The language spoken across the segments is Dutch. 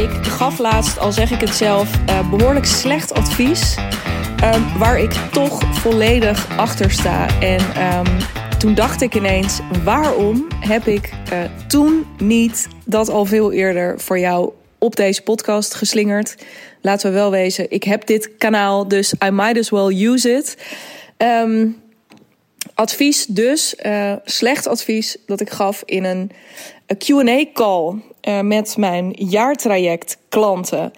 Ik gaf laatst, al zeg ik het zelf, uh, behoorlijk slecht advies. Um, waar ik toch volledig achter sta. En um, toen dacht ik ineens: waarom heb ik uh, toen niet dat al veel eerder voor jou op deze podcast geslingerd? Laten we wel wezen, ik heb dit kanaal, dus I might as well use it. Um, advies dus, uh, slecht advies dat ik gaf in een, een Q&A-call uh, met mijn jaartraject klanten.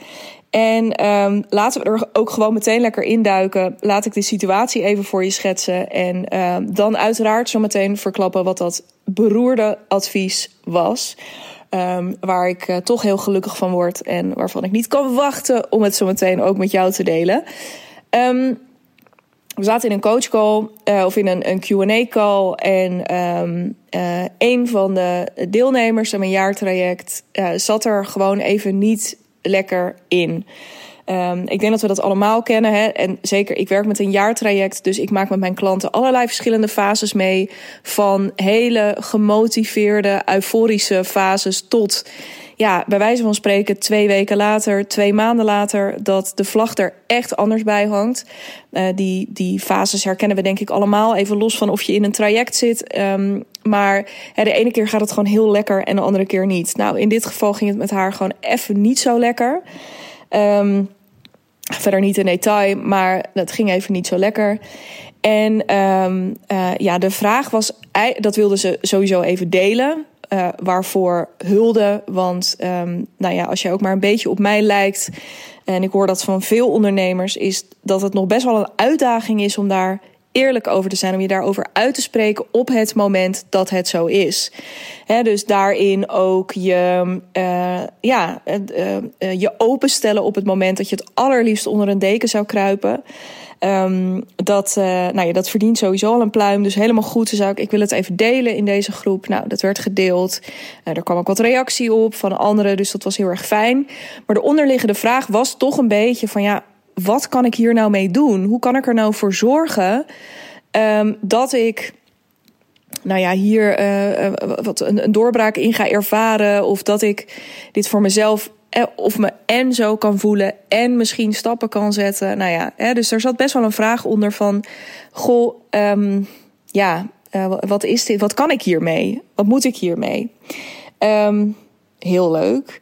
En um, laten we er ook gewoon meteen lekker induiken. Laat ik de situatie even voor je schetsen. En uh, dan uiteraard zo meteen verklappen wat dat beroerde advies was. Um, waar ik uh, toch heel gelukkig van word. En waarvan ik niet kan wachten om het zo meteen ook met jou te delen. We zaten in een coachcall uh, of in een, een QA-call. En um, uh, een van de deelnemers aan mijn jaartraject uh, zat er gewoon even niet lekker in. Um, ik denk dat we dat allemaal kennen. Hè? En zeker, ik werk met een jaartraject. Dus ik maak met mijn klanten allerlei verschillende fases mee. Van hele gemotiveerde, euforische fases tot ja, bij wijze van spreken twee weken later, twee maanden later, dat de vlag er echt anders bij hangt. Uh, die, die fases herkennen we denk ik allemaal, even los van of je in een traject zit. Um, maar hè, de ene keer gaat het gewoon heel lekker en de andere keer niet. Nou, in dit geval ging het met haar gewoon even niet zo lekker. Um, verder niet in detail, maar het ging even niet zo lekker. En um, uh, ja, de vraag was, dat wilde ze sowieso even delen. Uh, waarvoor hulde. Want um, nou ja, als je ook maar een beetje op mij lijkt. En ik hoor dat van veel ondernemers. Is dat het nog best wel een uitdaging is om daar eerlijk over te zijn. Om je daarover uit te spreken op het moment dat het zo is. Dus daarin ook je, uh, ja, uh, je openstellen op het moment dat je het allerliefst onder een deken zou kruipen. Um, dat, uh, nou ja, dat verdient sowieso al een pluim. Dus helemaal goed. Dus ik, ik wil het even delen in deze groep. Nou, dat werd gedeeld. Uh, er kwam ook wat reactie op van anderen. Dus dat was heel erg fijn. Maar de onderliggende vraag was toch een beetje van ja, wat kan ik hier nou mee doen? Hoe kan ik er nou voor zorgen um, dat ik nou ja, hier uh, wat een, een doorbraak in ga ervaren. Of dat ik dit voor mezelf of me en zo kan voelen en misschien stappen kan zetten. Nou ja, hè, dus er zat best wel een vraag onder van... Goh, um, ja, uh, wat is dit? Wat kan ik hiermee? Wat moet ik hiermee? Um, heel leuk.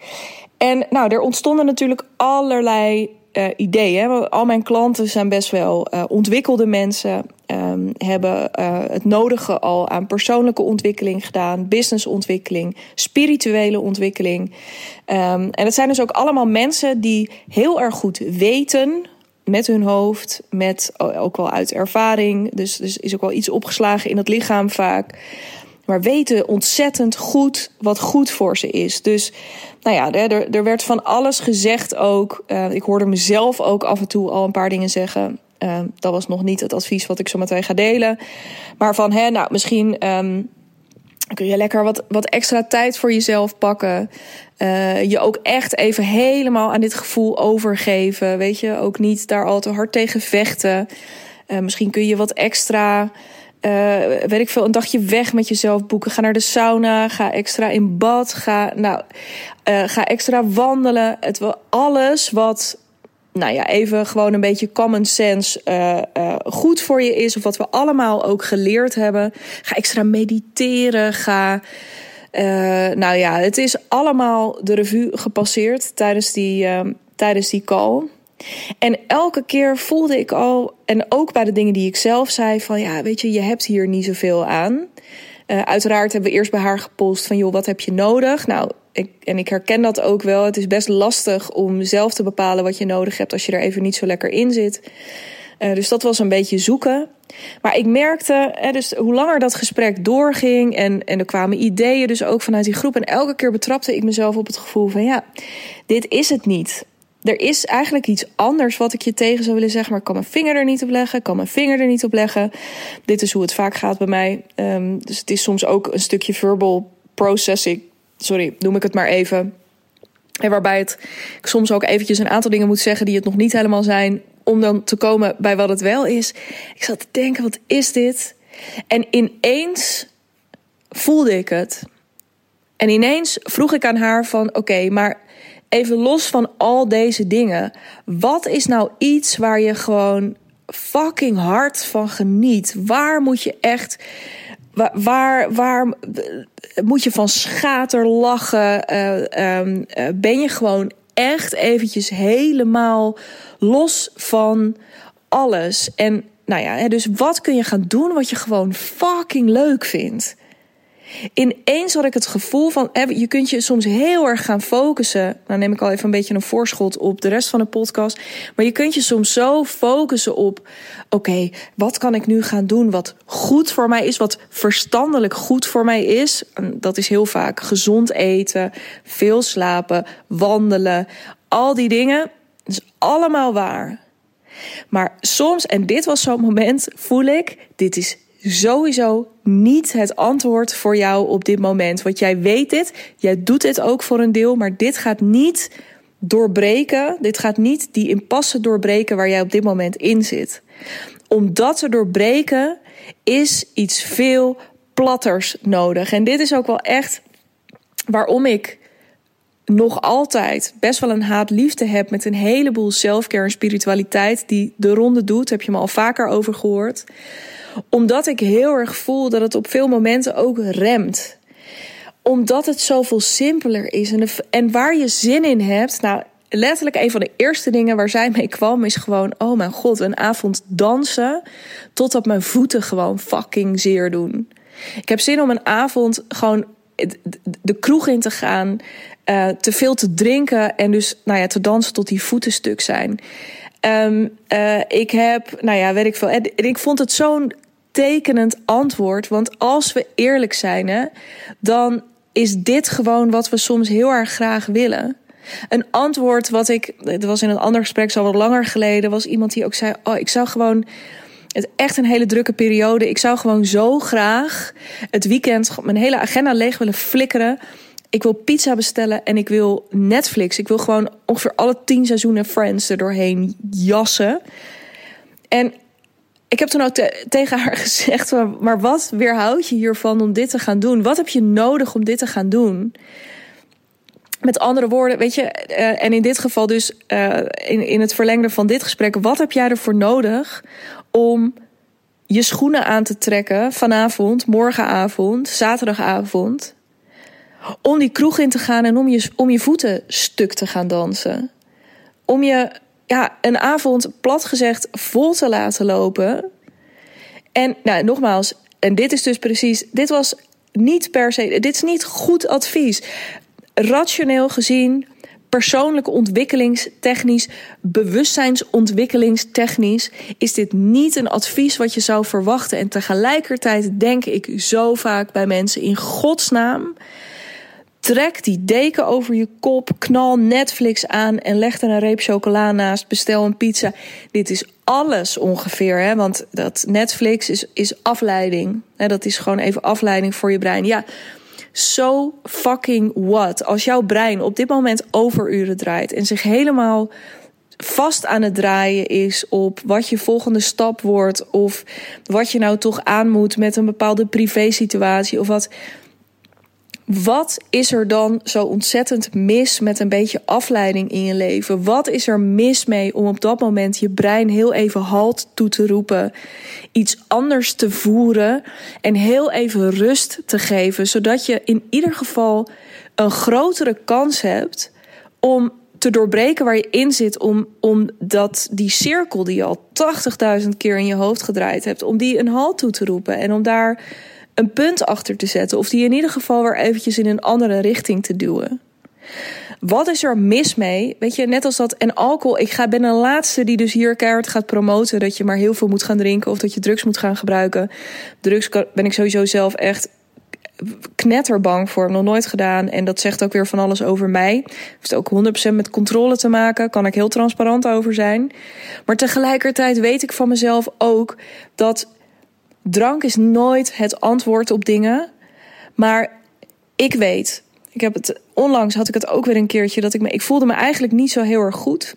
En nou, er ontstonden natuurlijk allerlei uh, ideeën. Al mijn klanten zijn best wel uh, ontwikkelde mensen. Um, hebben uh, het nodige al aan persoonlijke ontwikkeling gedaan, businessontwikkeling, spirituele ontwikkeling. Um, en het zijn dus ook allemaal mensen die heel erg goed weten met hun hoofd, met ook wel uit ervaring. Dus, dus is ook wel iets opgeslagen in het lichaam vaak maar weten ontzettend goed wat goed voor ze is. Dus nou ja, er, er werd van alles gezegd ook. Uh, ik hoorde mezelf ook af en toe al een paar dingen zeggen. Uh, dat was nog niet het advies wat ik zo meteen ga delen. Maar van, hè, nou, misschien um, kun je lekker wat, wat extra tijd voor jezelf pakken. Uh, je ook echt even helemaal aan dit gevoel overgeven. Weet je, ook niet daar al te hard tegen vechten. misschien kun je wat extra uh, weet ik veel, een dagje weg met jezelf boeken. Ga naar de sauna, ga extra in bad, ga, nou, uh, ga extra wandelen. Het wel alles wat, nou ja, even gewoon een beetje common sense uh, goed voor je is. Of wat we allemaal ook geleerd hebben. Ga extra mediteren, ga... nou ja, het is allemaal de revue gepasseerd tijdens die, tijdens die call. En elke keer voelde ik al, en ook bij de dingen die ik zelf zei, van ja, weet je, je hebt hier niet zoveel aan. Uh, uiteraard hebben we eerst bij haar gepost van joh, wat heb je nodig? Nou, ik, en ik herken dat ook wel. Het is best lastig om zelf te bepalen wat je nodig hebt als je er even niet zo lekker in zit. Uh, dus dat was een beetje zoeken. Maar ik merkte, hè, dus hoe langer dat gesprek doorging en, en er kwamen ideeën dus ook vanuit die groep. En elke keer betrapte ik mezelf op het gevoel van ja, dit is het niet er is eigenlijk iets anders wat ik je tegen zou willen zeggen, maar ik kan mijn vinger er niet op leggen, ik kan mijn vinger er niet op leggen. Dit is hoe het vaak gaat bij mij. Um, dus het is soms ook een stukje verbal processing, sorry, noem ik het maar even. En waarbij het, ik soms ook eventjes een aantal dingen moet zeggen die het nog niet helemaal zijn, om dan te komen bij wat het wel is. Ik zat te denken, wat is dit? En ineens voelde ik het. En ineens vroeg ik aan haar van, oké, maar even los van al deze dingen. Wat is nou iets waar je gewoon fucking hard van geniet? Waar moet je echt. Waar, waar, moet je van schater lachen? Uh, um, uh, ben je gewoon echt eventjes helemaal los van alles? En nou ja, dus wat kun je gaan doen wat je gewoon fucking leuk vindt? Ineens had ik het gevoel van, je kunt je soms heel erg gaan focussen. Nou neem ik al even een beetje een voorschot op de rest van de podcast. Maar je kunt je soms zo focussen op, oké, wat kan ik nu gaan doen wat goed voor mij is, wat verstandelijk goed voor mij is. Dat is heel vaak gezond eten, veel slapen, wandelen, al die dingen. Dat is allemaal waar. Maar soms, en dit was zo'n moment, voel ik, dit is sowieso niet het antwoord voor jou op dit moment. Want jij weet dit, jij doet dit ook voor een deel, maar dit gaat niet doorbreken. Dit gaat niet die impasse doorbreken waar jij op dit moment in zit. Om dat te doorbreken is iets veel platters nodig. En dit is ook wel echt waarom ik nog altijd best wel een haat-liefde heb met een heleboel selfcare en spiritualiteit die de ronde doet. Heb je me al vaker over gehoord omdat ik heel erg voel dat het op veel momenten ook remt. Omdat het zoveel simpeler is. En, en waar je zin in hebt. Nou, letterlijk een van de eerste dingen waar zij mee kwam is gewoon: oh mijn god, een avond dansen. Totdat mijn voeten gewoon fucking zeer doen. Ik heb zin om een avond gewoon de kroeg in te gaan. Uh, te veel te drinken en dus nou ja, te dansen tot die voeten stuk zijn. Um, ik heb, nou ja, weet ik veel. En ik vond het zo'n tekenend antwoord. Want als we eerlijk zijn, hè, dan is dit gewoon wat we soms heel erg graag willen. Een antwoord wat ik, het was in een ander gesprek, zo wat langer geleden, was iemand die ook zei: Oh, ik zou gewoon. Het echt een hele drukke periode. Ik zou gewoon zo graag het weekend mijn hele agenda leeg willen flikkeren. Ik wil pizza bestellen en ik wil Netflix. Ik wil gewoon ongeveer alle tien seizoenen Friends er doorheen jassen. En ik heb toen ook tegen haar gezegd: maar wat weerhoudt je hiervan om dit te gaan doen? Wat heb je nodig om dit te gaan doen? Met andere woorden, weet je, uh, en in dit geval dus uh, in, in het verlengde van dit gesprek, wat heb jij ervoor nodig om je schoenen aan te trekken vanavond, morgenavond, zaterdagavond, om die kroeg in te gaan en om je, om je voeten stuk te gaan dansen? Om je ja, een avond plat gezegd vol te laten lopen. En nou, nogmaals, en dit is dus precies, dit was niet per se, dit is niet goed advies. Rationeel gezien, persoonlijke ontwikkelingstechnisch, bewustzijnsontwikkelingstechnisch, is dit niet een advies wat je zou verwachten. En tegelijkertijd denk ik zo vaak bij mensen in godsnaam Trek die deken over je kop, knal Netflix aan en leg er een reep chocola naast. Bestel een pizza. Dit is alles ongeveer, hè? want dat Netflix is, is afleiding. Hè? Dat is gewoon even afleiding voor je brein. Ja, so fucking what? Als jouw brein op dit moment overuren draait en zich helemaal vast aan het draaien is op wat je volgende stap wordt of wat je nou toch aan moet met een bepaalde privé situatie of wat wat is er dan zo ontzettend mis met een beetje afleiding in je leven? Wat is er mis mee om op dat moment je brein heel even halt toe te roepen, iets anders te voeren en heel even rust te geven, zodat je in ieder geval een grotere kans hebt om te doorbreken waar je in zit, om, om dat, die cirkel die je al 80.000 keer in je hoofd gedraaid hebt, om die een halt toe te roepen en om daar een punt achter te zetten. Of die in ieder geval weer eventjes in een andere richting te duwen. Wat is er mis mee? Weet je, net als dat en alcohol. Ik ga, ben een laatste die dus hier keihard gaat promoten dat je maar heel veel moet gaan drinken of dat je drugs moet gaan gebruiken. Drugs ben ik sowieso zelf echt knetterbang voor. Nog nooit gedaan. En dat zegt ook weer van alles over mij. Heeft ook 100% met controle te maken. Kan ik heel transparant over zijn. Maar tegelijkertijd weet ik van mezelf ook dat Drank is nooit het antwoord op dingen. Maar ik weet, ik heb het onlangs had ik het ook weer een keertje dat ik me ik voelde me eigenlijk niet zo heel erg goed.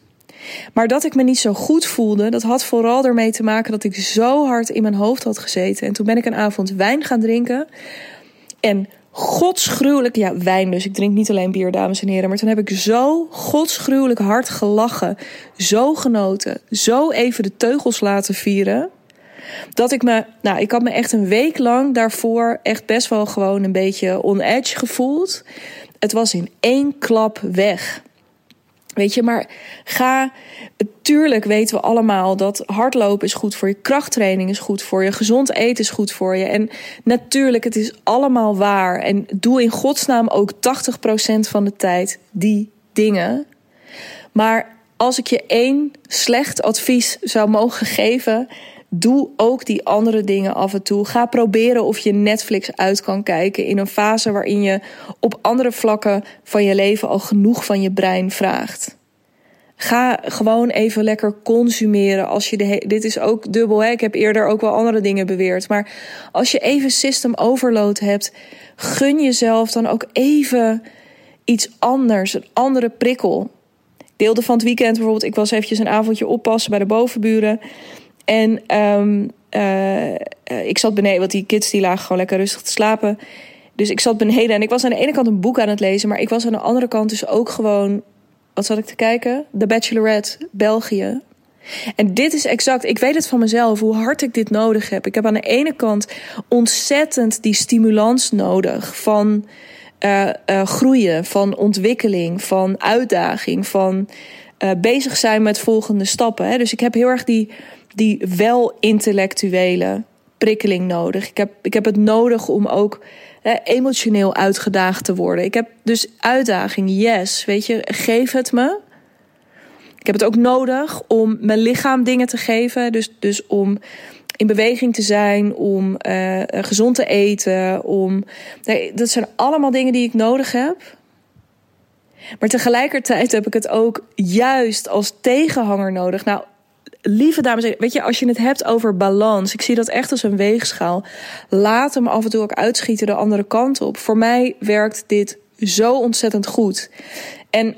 Maar dat ik me niet zo goed voelde, dat had vooral ermee te maken dat ik zo hard in mijn hoofd had gezeten. En toen ben ik een avond wijn gaan drinken. En godsgruwelijk, ja, wijn dus. Ik drink niet alleen bier, dames en heren. Maar toen heb ik zo godsgruwelijk hard gelachen. Zo genoten. Zo even de teugels laten vieren. Dat ik me, nou, ik had me echt een week lang daarvoor echt best wel gewoon een beetje on edge gevoeld. Het was in één klap weg. Weet je, maar ga. Tuurlijk weten we allemaal dat hardlopen is goed voor je, krachttraining is goed voor je, gezond eten is goed voor je. En natuurlijk, het is allemaal waar. En doe in godsnaam ook 80% van de tijd die dingen. Maar als ik je één slecht advies zou mogen geven, Doe ook die andere dingen af en toe. Ga proberen of je Netflix uit kan kijken in een fase waarin je op andere vlakken van je leven al genoeg van je brein vraagt. Ga gewoon even lekker consumeren. Als je dit is ook dubbel. Hè? Ik heb eerder ook wel andere dingen beweerd. Maar als je even system overload hebt, gun jezelf dan ook even iets anders. Een andere prikkel. Ik deelde van het weekend bijvoorbeeld. Ik was eventjes een avondje oppassen bij de bovenburen. En um, uh, ik zat beneden, want die kids die lagen gewoon lekker rustig te slapen. Dus ik zat beneden en ik was aan de ene kant een boek aan het lezen, maar ik was aan de andere kant dus ook gewoon, wat zat ik te kijken? The Bachelorette, België. En dit is exact, ik weet het van mezelf, hoe hard ik dit nodig heb. Ik heb aan de ene kant ontzettend die stimulans nodig van uh, uh, groeien, van ontwikkeling, van uitdaging, van bezig zijn met volgende stappen. Hè. Dus ik heb heel erg die die wel intellectuele prikkeling nodig. Ik heb, ik heb het nodig om ook emotioneel uitgedaagd te worden. Ik heb dus uitdaging, yes. Weet je, geef het me. Ik heb het ook nodig om mijn lichaam dingen te geven. Dus, dus om in beweging te zijn, om uh, gezond te eten. Om, nee, dat zijn allemaal dingen die ik nodig heb. Maar tegelijkertijd heb ik het ook juist als tegenhanger nodig. Nou, lieve dames, weet je, als je het hebt over balans, ik zie dat echt als een weegschaal. Laat hem af en toe ook uitschieten de andere kant op. Voor mij werkt dit zo ontzettend goed. En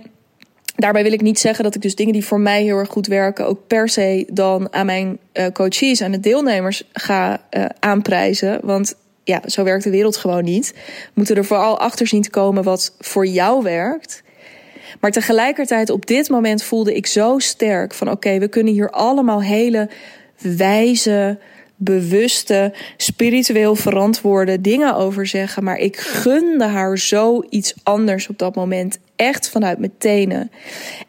daarbij wil ik niet zeggen dat ik dus dingen die voor mij heel erg goed werken, ook per se dan aan mijn uh, coaches, aan de deelnemers ga uh, aanprijzen. Want ja, zo werkt de wereld gewoon niet. We moeten er vooral achter zien te komen wat voor jou werkt. Maar tegelijkertijd op dit moment voelde ik zo sterk van oké, we kunnen hier allemaal hele wijze, bewuste, spiritueel verantwoorde dingen over zeggen. Maar ik gunde haar zoiets anders op dat moment. Echt vanuit mijn tenen.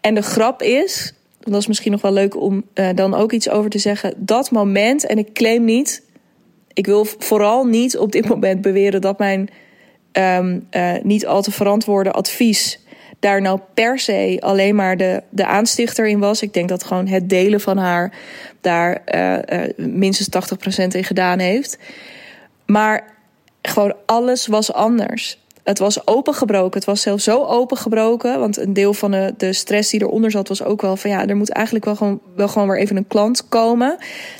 En de grap is, dat is misschien nog wel leuk om uh, dan ook iets over te zeggen. Dat moment, en ik claim niet, ik wil vooral niet op dit moment beweren dat mijn um, uh, niet al te verantwoorde advies daar nou per se alleen maar de, de aanstichter in was. Ik denk dat gewoon het delen van haar daar uh, uh, minstens 80% in gedaan heeft. Maar gewoon alles was anders. Het was opengebroken. Het was zelfs zo opengebroken. Want een deel van de, de stress die eronder zat was ook wel van ja, er moet eigenlijk wel gewoon, wel gewoon weer even een klant komen.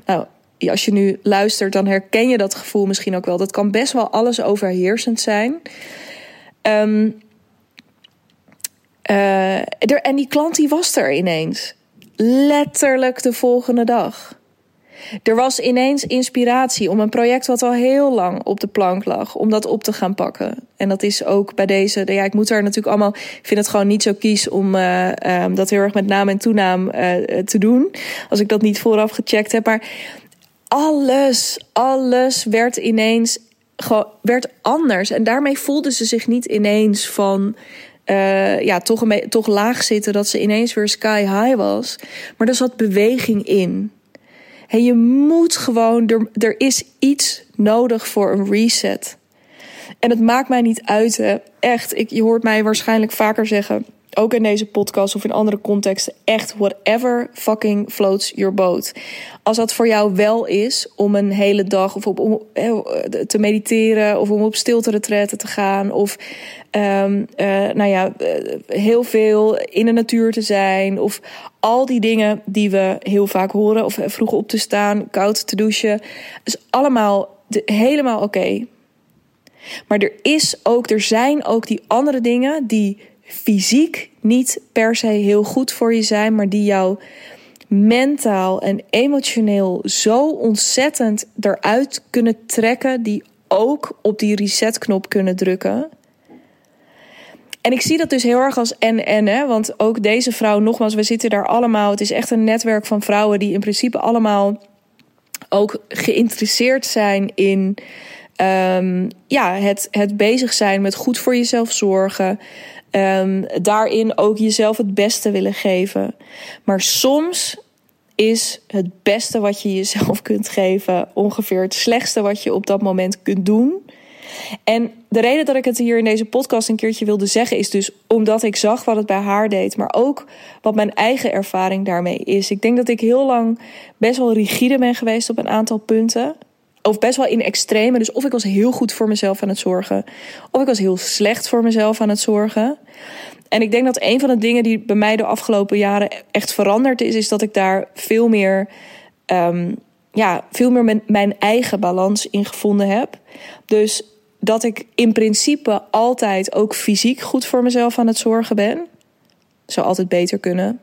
Nou, als je nu luistert, dan herken je dat gevoel misschien ook wel. Dat kan best wel alles overheersend zijn. Um, uh, er, en die klant die was er ineens. Letterlijk de volgende dag. Er was ineens inspiratie om een project wat al heel lang op de plank lag, om dat op te gaan pakken. En dat is ook bij deze. Ja, ik moet daar natuurlijk allemaal. Ik vind het gewoon niet zo kies om uh, um, dat heel erg met naam en toenaam uh, te doen. Als ik dat niet vooraf gecheckt heb. Maar alles, alles werd ineens. werd anders. En daarmee voelde ze zich niet ineens van uh, ja, toch, een toch laag zitten dat ze ineens weer sky high was. Maar er zat beweging in. En je moet gewoon, er, er is iets nodig voor een reset. En het maakt mij niet uit, echt. Ik, je hoort mij waarschijnlijk vaker zeggen, ook in deze podcast of in andere contexten, echt whatever fucking floats your boat. Als dat voor jou wel is om een hele dag of op, om te mediteren of om op stilte te gaan of um, uh, nou ja, uh, heel veel in de natuur te zijn. Of al die dingen die we heel vaak horen. Of vroeg op te staan, koud te douchen. is allemaal helemaal oké. Maar er is ook, er zijn ook die andere dingen die fysiek niet per se heel goed voor je zijn, maar die jou mentaal en emotioneel zo ontzettend eruit kunnen trekken, die ook op die resetknop kunnen drukken. En ik zie dat dus heel erg als en-en. Hè? Want ook deze vrouw, nogmaals, we zitten daar allemaal. Het is echt een netwerk van vrouwen die in principe allemaal ook geïnteresseerd zijn in um, ja, het, het bezig zijn met goed voor jezelf zorgen. Um, daarin ook jezelf het beste willen geven. Maar soms is het beste wat je jezelf kunt geven ongeveer het slechtste wat je op dat moment kunt doen. En de reden dat ik het hier in deze podcast een keertje wilde zeggen is dus omdat ik zag wat het bij haar deed, maar ook wat mijn eigen ervaring daarmee is. Ik denk dat ik heel lang best wel rigide ben geweest op een aantal punten. Of best wel in extreme. Dus of ik was heel goed voor mezelf aan het zorgen, of ik was heel slecht voor mezelf aan het zorgen. En ik denk dat een van de dingen die bij mij de afgelopen jaren echt veranderd is, is dat ik daar veel meer, um, ja, veel meer mijn eigen balans in gevonden heb. Dus dat ik in principe altijd ook fysiek goed voor mezelf aan het zorgen ben. Zou altijd beter kunnen.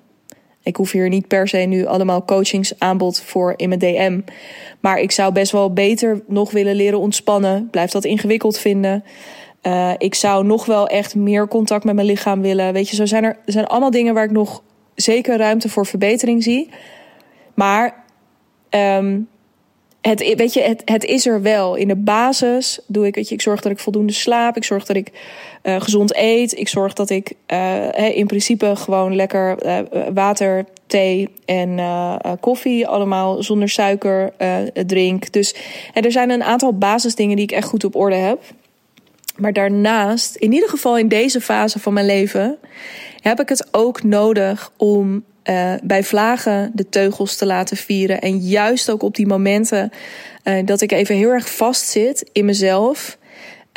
Ik hoef hier niet per se nu allemaal coachingsaanbod voor in mijn DM. Maar ik zou best wel beter nog willen leren ontspannen. Blijf dat ingewikkeld vinden. Uh, ik zou nog wel echt meer contact met mijn lichaam willen. Weet je, zo zijn er, er zijn allemaal dingen waar ik nog zeker ruimte voor verbetering zie. Maar um, het, weet je, het, het is er wel. In de basis doe ik, weet je, ik zorg dat ik voldoende slaap. Ik zorg dat ik uh, gezond eet. Ik zorg dat ik uh, in principe gewoon lekker uh, water, thee en koffie, allemaal zonder suiker drink. Dus er zijn een aantal basisdingen die ik echt goed op orde heb. Maar daarnaast, in ieder geval in deze fase van mijn leven, heb ik het ook nodig om uh, bij vlagen de teugels te laten vieren. En juist ook op die momenten uh, dat ik even heel erg vastzit in mezelf.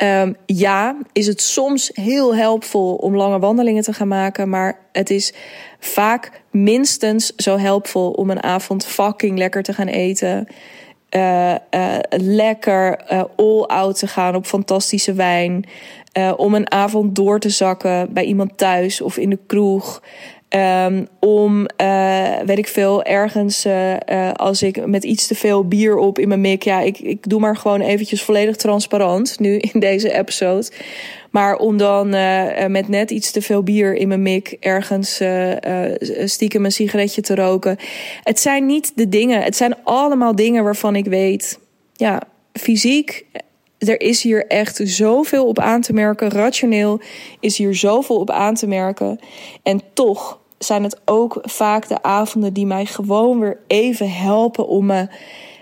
Um, ja, is het soms heel helpvol om lange wandelingen te gaan maken. Maar het is vaak minstens zo helpvol om een avond fucking lekker te gaan eten. Uh, lekker all-out te gaan op fantastische wijn. om een avond door te zakken bij iemand thuis of in de kroeg. Um, om, uh, weet ik veel, ergens uh, uh, als ik met iets te veel bier op in mijn mik. Ja, ik, ik doe maar gewoon eventjes volledig transparant nu in deze episode. Maar om dan met net iets te veel bier in mijn mik ergens stiekem een sigaretje te roken. Het zijn niet de dingen, het zijn allemaal dingen waarvan ik weet, ja, fysiek er is hier echt zoveel op aan te merken. Rationeel is hier zoveel op aan te merken. En toch zijn het ook vaak de avonden die mij gewoon weer even helpen om me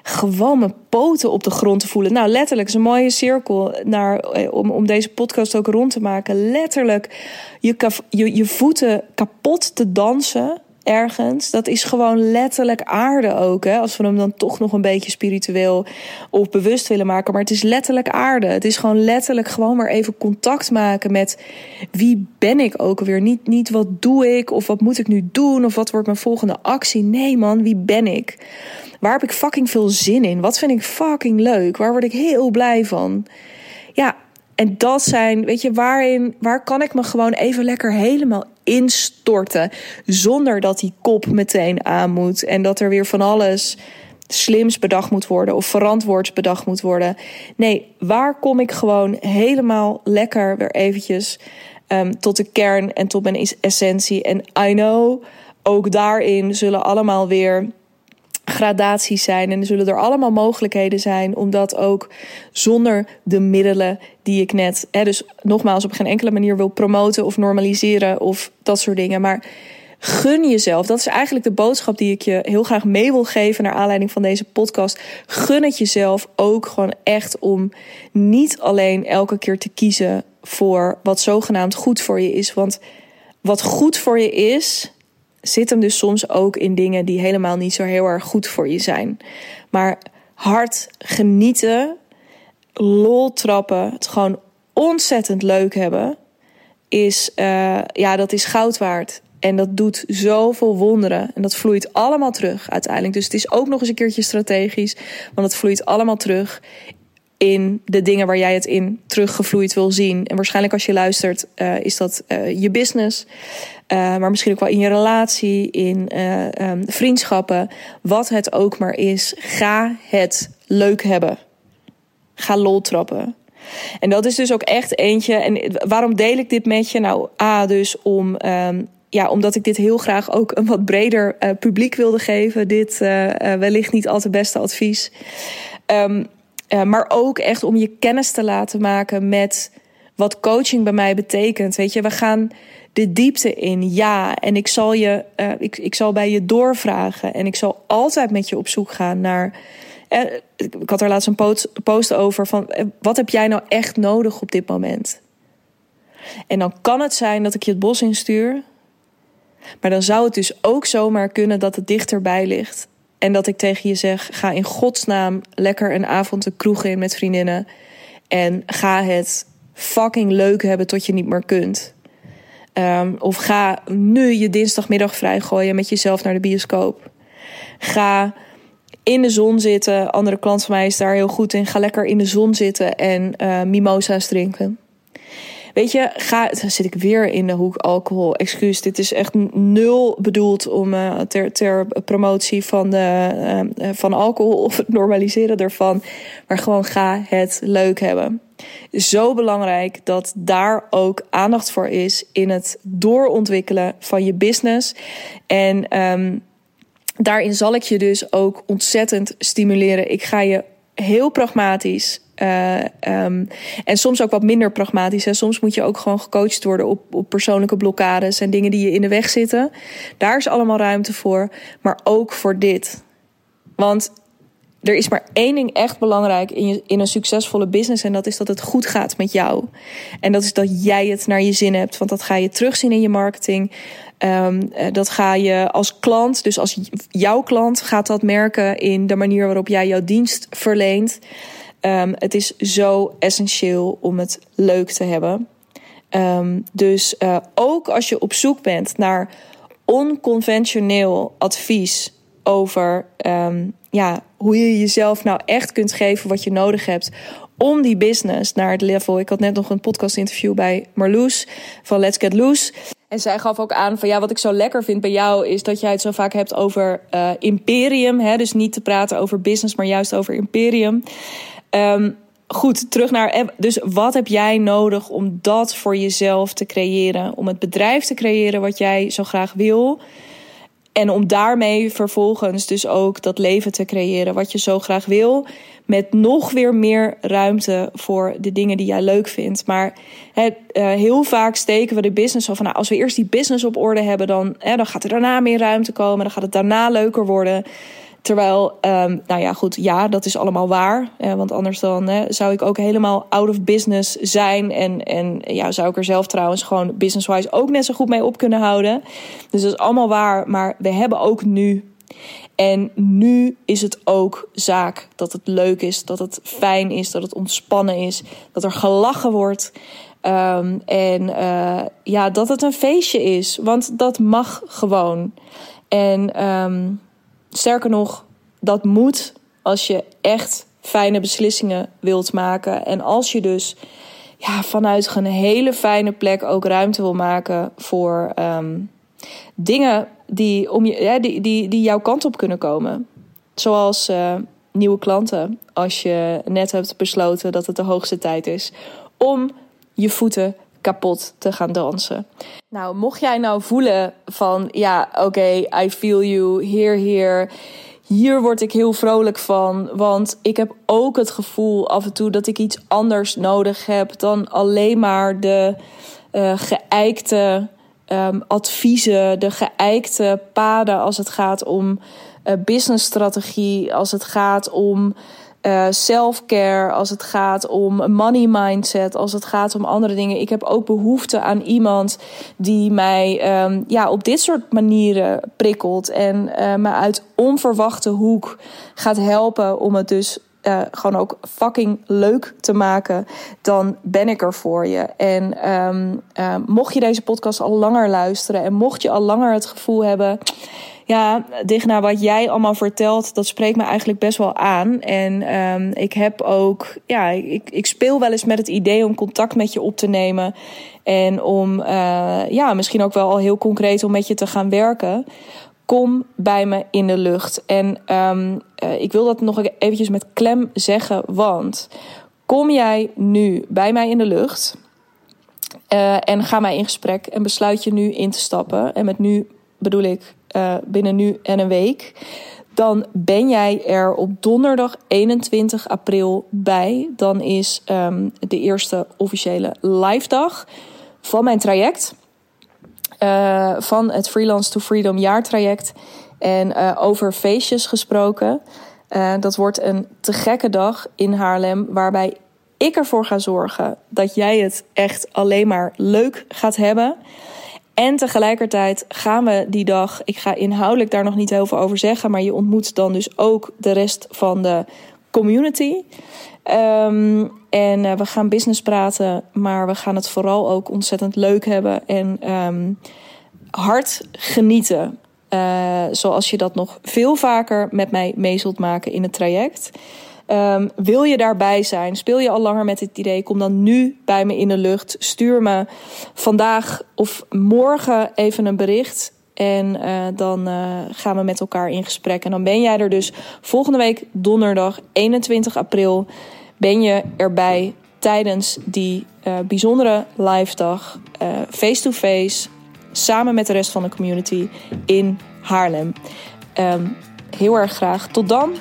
gewoon mijn poten op de grond te voelen. Nou, letterlijk, is een mooie cirkel naar, eh, om, om deze podcast ook rond te maken. Letterlijk, je, je, je voeten kapot te dansen ergens. Dat is gewoon letterlijk aarde ook. Hè? Als we hem dan toch nog een beetje spiritueel of bewust willen maken. Maar het is letterlijk aarde. Het is gewoon letterlijk gewoon maar even contact maken met wie ben ik ook alweer. Niet, niet wat doe ik of wat moet ik nu doen of wat wordt mijn volgende actie. Nee man, wie ben ik? Waar heb ik fucking veel zin in? Wat vind ik fucking leuk? Waar word ik heel blij van? Ja, en dat zijn, weet je, waarin, waar kan ik me gewoon even lekker helemaal instorten. Zonder dat die kop meteen aan moet. En dat er weer van alles slims bedacht moet worden of verantwoords bedacht moet worden. Nee, waar kom ik gewoon helemaal lekker weer eventjes um, tot de kern en tot mijn essentie. En I know, ook daarin zullen allemaal weer gradaties zijn. En er zullen er allemaal mogelijkheden zijn om dat ook zonder de middelen die ik net, dus nogmaals, op geen enkele manier wil promoten of normaliseren of dat soort dingen. Maar gun jezelf. Dat is eigenlijk de boodschap die ik je heel graag mee wil geven naar aanleiding van deze podcast. Gun het jezelf ook gewoon echt om niet alleen elke keer te kiezen voor wat zogenaamd goed voor je is. Want wat goed voor je is, zit hem dus soms ook in dingen die helemaal niet zo heel erg goed voor je zijn. Maar hard genieten, lol trappen, het gewoon ontzettend leuk hebben, is, uh, ja, dat is goud waard. En dat doet zoveel wonderen. En dat vloeit allemaal terug uiteindelijk. Dus het is ook nog eens een keertje strategisch. Want het vloeit allemaal terug in de dingen waar jij het in teruggevloeid wil zien. En waarschijnlijk als je luistert, uh, is dat uh, je business. Uh, maar misschien ook wel in je relatie, in um, vriendschappen. Wat het ook maar is. Ga het leuk hebben. Ga lol trappen. En dat is dus ook echt eentje. En waarom deel ik dit met je? Nou, A, dus om. Um, ja, omdat ik dit heel graag ook een wat breder publiek wilde geven. Dit wellicht niet al te beste advies. Um, maar ook echt om je kennis te laten maken met wat coaching bij mij betekent. Weet je, we gaan de diepte in, ja. En ik zal, je, ik, ik zal bij je doorvragen. En ik zal altijd met je op zoek gaan naar ik had er laatst een post over van eh, wat heb jij nou echt nodig op dit moment? En dan kan het zijn dat ik je het bos instuur. Maar dan zou het dus ook zomaar kunnen dat het dichterbij ligt. En dat ik tegen je zeg: ga in godsnaam lekker een avond de kroeg in met vriendinnen. En ga het fucking leuk hebben tot je niet meer kunt. Um, of ga nu je dinsdagmiddag vrijgooien met jezelf naar de bioscoop. Ga in de zon zitten. Andere klant van mij is daar heel goed in. Ga lekker in de zon zitten en uh, mimosa's drinken. Weet je, ga, dan zit ik weer in de hoek alcohol. Excuus, dit is echt nul bedoeld om uh, ter, ter promotie van, de, uh, van alcohol of het normaliseren ervan. Maar gewoon ga het leuk hebben. Zo belangrijk dat daar ook aandacht voor is in het doorontwikkelen van je business. En um, daarin zal ik je dus ook ontzettend stimuleren. Ik ga je heel pragmatisch. Uh, um, en soms ook wat minder pragmatisch. Hè. Soms moet je ook gewoon gecoacht worden op, op persoonlijke blokkades en dingen die je in de weg zitten. Daar is allemaal ruimte voor. Maar ook voor dit. Want er is maar één ding echt belangrijk in, in een succesvolle business. En dat is dat het goed gaat met jou. En dat is dat jij het naar je zin hebt. Want dat ga je terugzien in je marketing. Um, dat ga je als klant, dus als jouw klant, gaat dat merken in de manier waarop jij jouw dienst verleent. Um, het is zo essentieel om het leuk te hebben. Um, dus uh, ook als je op zoek bent naar onconventioneel advies over ja, hoe je jezelf nou echt kunt geven wat je nodig hebt om die business naar het level. Ik had net nog een podcast interview bij Marloes van Let's Get Loose. En zij gaf ook aan van ja, wat ik zo lekker vind bij jou is dat jij het zo vaak hebt over uh, imperium. Hè? Dus niet te praten over business, maar juist over imperium. Um, goed, terug naar. Dus wat heb jij nodig om dat voor jezelf te creëren? Om het bedrijf te creëren wat jij zo graag wil. En om daarmee vervolgens dus ook dat leven te creëren wat je zo graag wil. Met nog weer meer ruimte voor de dingen die jij leuk vindt. Maar uh, heel vaak steken we de business van, nou, als we eerst die business op orde hebben, dan, dan gaat er daarna meer ruimte komen. Dan gaat het daarna leuker worden. Terwijl, um, nou ja, goed, ja, dat is allemaal waar. Eh, want anders dan zou ik ook helemaal out of business zijn. En, en ja, zou ik er zelf trouwens gewoon business-wise ook net zo goed mee op kunnen houden. Dus dat is allemaal waar. Maar we hebben ook nu. En nu is het ook zaak dat het leuk is, dat het fijn is, dat het ontspannen is, dat er gelachen wordt. Um, en uh, ja, dat het een feestje is. Want dat mag gewoon. En um, sterker nog, dat moet als je echt fijne beslissingen wilt maken. En als je dus ja, vanuit een hele fijne plek ook ruimte wil maken voor um, dingen die, om je, ja, die, die, die jouw kant op kunnen komen. Zoals uh, nieuwe klanten. Als je net hebt besloten dat het de hoogste tijd is om je voeten kapot te gaan dansen. Nou, mocht jij nou voelen van ja, oké, I feel you, hier, hier. Hier word ik heel vrolijk van, want ik heb ook het gevoel af en toe dat ik iets anders nodig heb dan alleen maar de uh, geëikte um, adviezen, de geëikte paden als het gaat om uh, businessstrategie, als het gaat om uh, self-care, als het gaat om money mindset, als het gaat om andere dingen. Ik heb ook behoefte aan iemand die mij um, ja, op dit soort manieren prikkelt en uh, me uit onverwachte hoek gaat helpen om het dus uh, gewoon ook fucking leuk te maken, dan ben ik er voor je. En um, uh, mocht je deze podcast al langer luisteren en mocht je al langer het gevoel hebben ja, Digna, wat jij allemaal vertelt, dat spreekt me eigenlijk best wel aan. En um, ik heb ook, ja, ik, ik speel wel eens met het idee om contact met je op te nemen. En om, uh, ja, misschien ook wel al heel concreet om met je te gaan werken. Kom bij me in de lucht. En um, uh, ik wil dat nog eventjes met klem zeggen, want Kom jij nu bij mij in de lucht uh, en ga mij in gesprek en besluit je nu in te stappen. En met nu bedoel ik uh, binnen nu en een week. Dan ben jij er op donderdag 21 april bij. Dan is um, de eerste officiële live dag van mijn traject. Uh, van het Freelance to Freedom jaartraject. En uh, over feestjes gesproken. Uh, dat wordt een te gekke dag in Haarlem. Waarbij ik ervoor ga zorgen dat jij het echt alleen maar leuk gaat hebben. En tegelijkertijd gaan we die dag, ik ga inhoudelijk daar nog niet heel veel over zeggen, maar je ontmoet dan dus ook de rest van de community. Um, en uh, we gaan business praten, maar we gaan het vooral ook ontzettend leuk hebben en um, hard genieten. Uh, zoals je dat nog veel vaker met mij mee zult maken in het traject. Um, wil je daarbij zijn? Speel je al langer met dit idee? Kom dan nu bij me in de lucht. Stuur me vandaag of morgen even een bericht. En uh, dan gaan we met elkaar in gesprek. En dan ben jij er dus volgende week donderdag 21 april. Ben je erbij tijdens die uh, bijzondere live dag. Face-to-face. Samen met de rest van de community in Haarlem. Um, heel erg graag. Tot dan.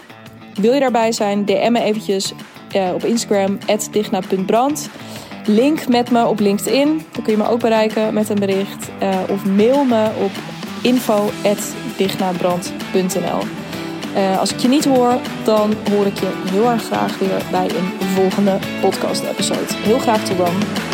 Wil je daarbij zijn? DM me eventjes uh, op Instagram, digna.brand. Link met me op LinkedIn. Dan kun je me ook bereiken met een bericht. Of mail me op info.dignabrand.nl uh, Als ik je niet hoor, dan hoor ik je heel erg graag weer bij een volgende podcast episode. Heel graag tot dan.